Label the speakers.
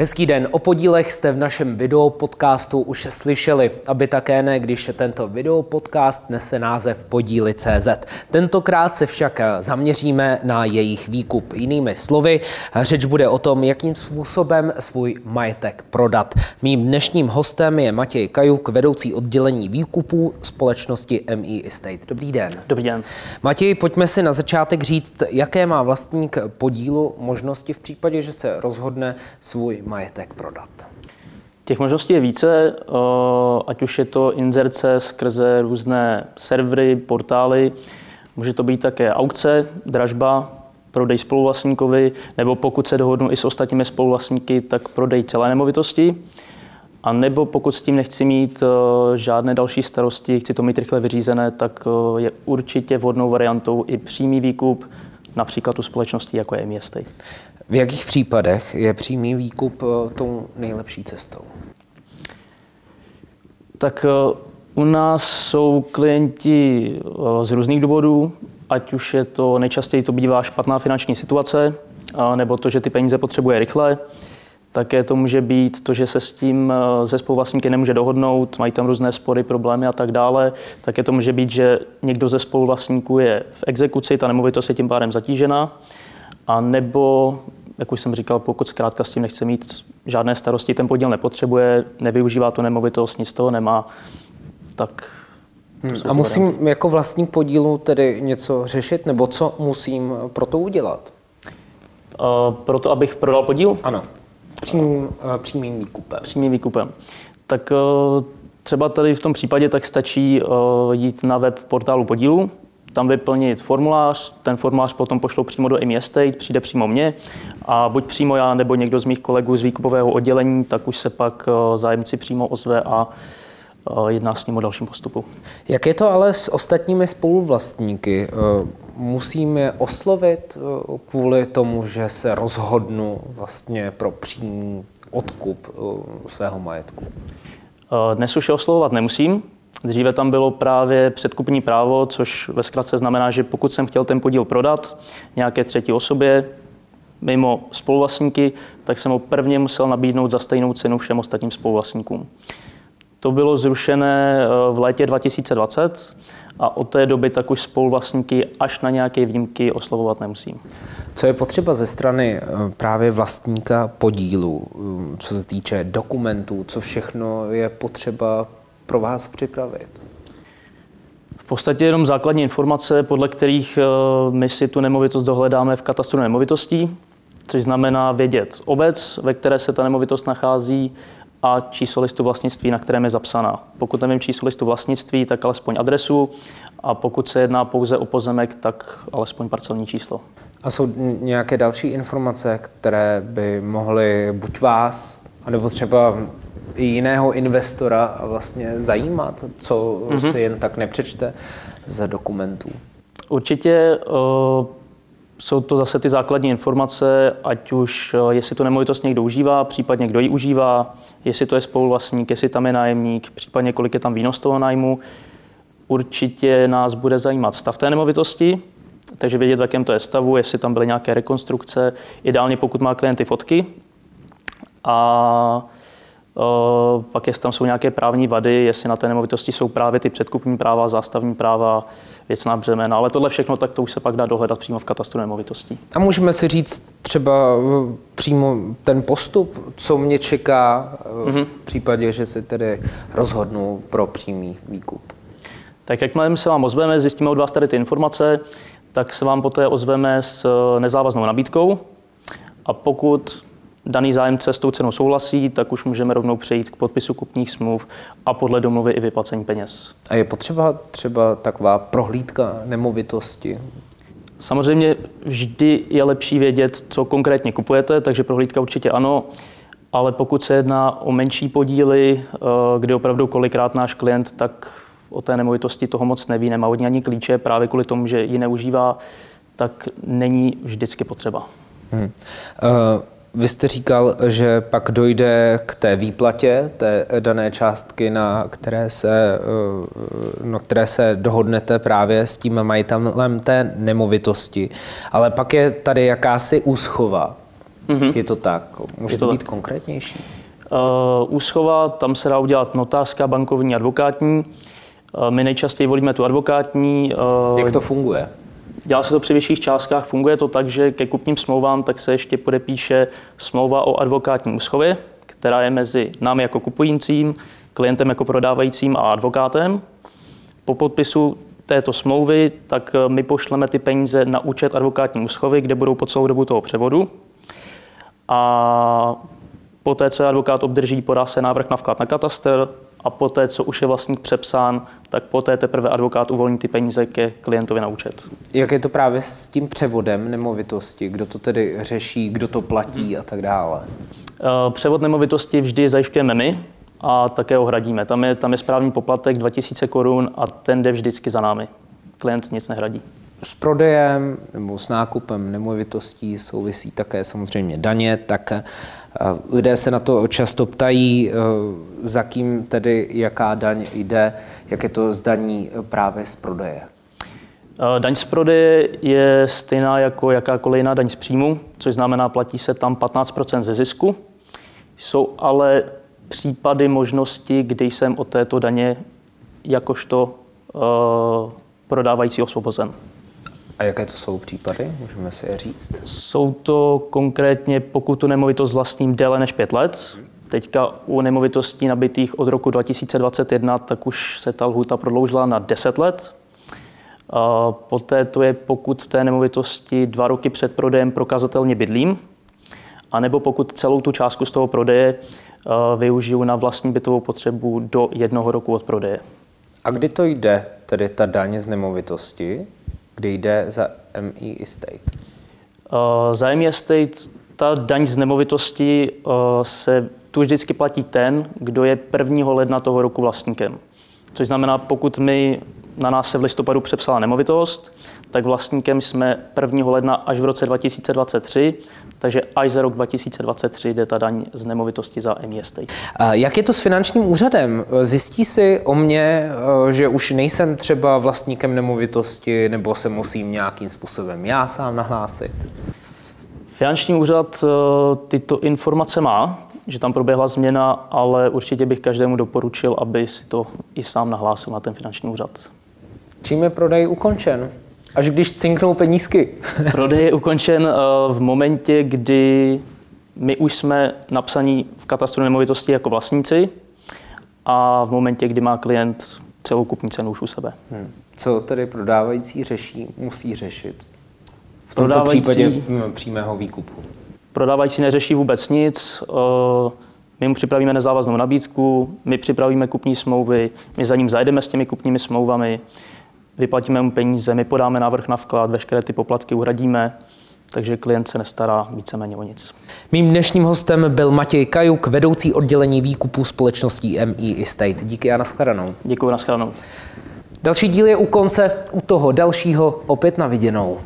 Speaker 1: Hezký den. O podílech jste v našem video podcastu už slyšeli, aby také ne, když tento video podcast nese název Podíly CZ. Tentokrát se však zaměříme na jejich výkup. Jinými slovy, řeč bude o tom, jakým způsobem svůj majetek prodat. Mým dnešním hostem je Matěj Kajuk, vedoucí oddělení výkupů společnosti ME Estate. Dobrý den.
Speaker 2: Dobrý den.
Speaker 1: Matěj, pojďme si na začátek říct, jaké má vlastník podílu možnosti v případě, že se rozhodne svůj majetek prodat?
Speaker 2: Těch možností je více, eh, ať už je to inzerce skrze různé servery, portály, může to být také aukce, dražba, prodej spoluvlastníkovi, nebo pokud se dohodnu i s ostatními spoluvlastníky, tak prodej celé nemovitosti. A nebo pokud s tím nechci mít eh, žádné další starosti, chci to mít rychle vyřízené, tak eh, je určitě vhodnou variantou i přímý výkup, například u společností jako je Estate.
Speaker 1: V jakých případech je přímý výkup eh, tou nejlepší cestou?
Speaker 2: Tak eh, u nás jsou klienti eh, z různých důvodů, ať už je to nejčastěji to bývá špatná finanční situace, nebo to, že ty peníze potřebuje rychle. Také to může být to, že se s tím ze spoluvlastníky nemůže dohodnout, mají tam různé spory, problémy a tak dále. Také to může být, že někdo ze spoluvlastníků je v exekuci, ta nemovitost je tím pádem zatížena. A nebo jak už jsem říkal, pokud zkrátka s tím nechce mít žádné starosti, ten podíl nepotřebuje, nevyužívá tu nemovitost, nic z toho nemá, tak
Speaker 1: Hmm. A musím varianty. jako vlastník podílu tedy něco řešit, nebo co musím pro to udělat?
Speaker 2: Uh, pro to, abych prodal podíl?
Speaker 1: Ano, přímým, uh, přímým výkupem.
Speaker 2: Přímým výkupem. Tak uh, třeba tady v tom případě tak stačí uh, jít na web portálu podílu, tam vyplnit formulář, ten formulář potom pošlou přímo do EMI Estate, přijde přímo mně a buď přímo já nebo někdo z mých kolegů z výkupového oddělení, tak už se pak eh, zájemci přímo ozve a eh, jedná s ním o dalším postupu.
Speaker 1: Jak je to ale s ostatními spoluvlastníky? Eh, musím je oslovit kvůli tomu, že se rozhodnu vlastně pro přímý odkup svého majetku?
Speaker 2: Dnes už je oslovovat nemusím, Dříve tam bylo právě předkupní právo, což ve zkratce znamená, že pokud jsem chtěl ten podíl prodat nějaké třetí osobě, mimo spoluvlastníky, tak jsem ho prvně musel nabídnout za stejnou cenu všem ostatním spoluvlastníkům. To bylo zrušené eh, v létě 2020 a od té doby tak už spoluvlastníky až na nějaké výjimky oslovovat nemusím.
Speaker 1: Co je potřeba ze strany eh, právě vlastníka podílu, eh, co se týče dokumentů, co všechno je potřeba pro vás připravit?
Speaker 2: V podstatě jenom základní informace, podle kterých eh, my si tu nemovitost dohledáme v katastru nemovitostí, což znamená vědět obec, ve které se ta nemovitost nachází, a číslo listu vlastnictví, na kterém je zapsaná. Pokud nevím číslo listu vlastnictví, tak alespoň adresu a pokud se jedná pouze o pozemek, tak alespoň parcelní číslo.
Speaker 1: A jsou nějaké další informace, které by mohly buď vás, anebo třeba jiného investora vlastně zajímat, co mm-hmm. si jen tak nepřečte ze dokumentů?
Speaker 2: Určitě uh, jsou to zase ty základní informace, ať už uh, jestli to nemovitost někdo užívá, případně kdo ji užívá, jestli to je spoluvlastník, jestli tam je nájemník, případně kolik je tam výnos toho nájmu. Určitě nás bude zajímat stav té nemovitosti, takže vědět, v jakém to je stavu, jestli tam byly nějaké rekonstrukce, ideálně pokud má klienty fotky. A pak jestli tam jsou nějaké právní vady, jestli na té nemovitosti jsou právě ty předkupní práva, zástavní práva, věcná břemena, ale tohle všechno, tak to už se pak dá dohledat přímo v katastru nemovitostí.
Speaker 1: A můžeme si říct třeba eh, přímo ten postup, co mě čeká mm-hmm. v případě, že si tedy rozhodnu pro přímý výkup.
Speaker 2: Tak jakmile se vám ozveme, zjistíme od vás tady ty informace, tak se vám poté ozveme s eh, nezávaznou nabídkou. A pokud daný zájemce s tou cenou souhlasí, tak už můžeme rovnou přejít k podpisu kupních smluv a podle domluvy i vyplacení peněz.
Speaker 1: A je potřeba třeba taková prohlídka nemovitosti?
Speaker 2: Samozřejmě vždy je lepší vědět, co konkrétně kupujete, takže prohlídka určitě ano, ale pokud se jedná o menší podíly, eh, kdy opravdu kolikrát náš klient tak o té nemovitosti toho moc neví, nemá od ní ani klíče, právě kvůli tomu, že ji neužívá, tak není vždycky potřeba. Hmm. Uh...
Speaker 1: Vy jste říkal, že pak dojde k té výplatě té dané částky, na které se, eh, na které se dohodnete právě s tím majitelem té nemovitosti. Ale pak je tady jakási úschova. Mm-hmm. Je to tak? Může to,
Speaker 2: to
Speaker 1: být tak. konkrétnější?
Speaker 2: Uh, úschova, tam se dá udělat notářská, bankovní, advokátní. Uh, my nejčastěji volíme tu advokátní.
Speaker 1: Uh, Jak to funguje?
Speaker 2: Dělá se to při vyšších částkách. Funguje to tak, že ke kupním smlouvám tak se ještě podepíše smlouva o advokátní úschově, která je mezi námi jako kupujícím, klientem jako prodávajícím a advokátem. Po podpisu této smlouvy, tak my pošleme ty peníze na účet advokátní úschovy, kde budou po celou dobu toho převodu. A poté, co advokát obdrží, podá se návrh na vklad na kataster a poté, co už je vlastník přepsán, tak poté teprve advokát uvolní ty peníze ke klientovi na účet.
Speaker 1: Jak je to právě s tím převodem nemovitosti? Kdo to tedy řeší, kdo to platí a tak dále?
Speaker 2: Eh, převod nemovitosti vždy zajišťujeme my a také ho hradíme. Tam je, tam je správní poplatek 2000 korun a ten jde vždycky za námi. Klient nic nehradí.
Speaker 1: S prodejem nebo s nákupem nemovitostí souvisí také samozřejmě daně, tak eh, lidé se na to často ptají, eh, za kým tedy jaká daň jde, jak je to s daní právě z prodeje.
Speaker 2: Eh, daň z prodeje je stejná jako jakákoliv jiná daň z příjmu, což znamená, platí se tam 15% ze zisku. Jsou ale případy možnosti, kdy jsem od této daně jakožto uh, prodávající osvobozen.
Speaker 1: A jaké to jsou případy? Můžeme si je říct?
Speaker 2: Jsou to konkrétně, pokud tu nemovitost vlastním déle než pět let. Teďka u nemovitostí nabitých od roku 2021, tak už se ta lhuta prodloužila na 10 let. A poté to je, pokud v té nemovitosti dva roky před prodejem prokazatelně bydlím, anebo pokud celou tu částku z toho prodeje využiju na vlastní bytovou potřebu do jednoho roku od prodeje.
Speaker 1: A kdy to jde, tedy ta daň z nemovitosti? Kdy jde za ME Estate?
Speaker 2: Uh, za ME Estate ta daň z nemovitosti uh, se tu vždycky platí ten, kdo je 1. ledna toho roku vlastníkem. Což znamená, pokud my na nás se v listopadu přepsala nemovitost, tak vlastníkem jsme 1. ledna až v roce 2023, takže až za rok 2023 jde ta daň z nemovitosti za ME Estate.
Speaker 1: Jak je to s finančním úřadem? Zjistí si o mě, eh, že už nejsem třeba vlastníkem nemovitosti, nebo se musím nějakým způsobem já sám nahlásit?
Speaker 2: Finanční úřad eh, tyto informace má, že tam proběhla změna, ale určitě bych každému doporučil, aby si to i sám nahlásil na ten finanční úřad.
Speaker 1: Čím je prodej ukončen? Až když cinknou penízky.
Speaker 2: prodej je ukončen eh, v momentě, kdy my už jsme napsaní v katastru nemovitosti jako vlastníci a v momentě, kdy má klient celou kupní cenu už u sebe. Hmm.
Speaker 1: Co tedy prodávající řeší, musí řešit? V tomto prodávající, případě přímého výkupu.
Speaker 2: Prodávající neřeší vůbec nic. Eh, my mu připravíme nezávaznou nabídku, my připravíme kupní smlouvy, my za ním zajdeme s těmi kupními smlouvami, vyplatíme mu peníze, my podáme návrh na vklad, veškeré ty poplatky uhradíme, takže klient se nestará víceméně o nic.
Speaker 1: Mým dnešním hostem byl Matěj Kajuk, vedoucí oddělení výkupu společností ME Estate. Díky a nashledanou.
Speaker 2: Děkuji, nashledanou.
Speaker 1: Další díl je u konce, u toho dalšího opět na viděnou.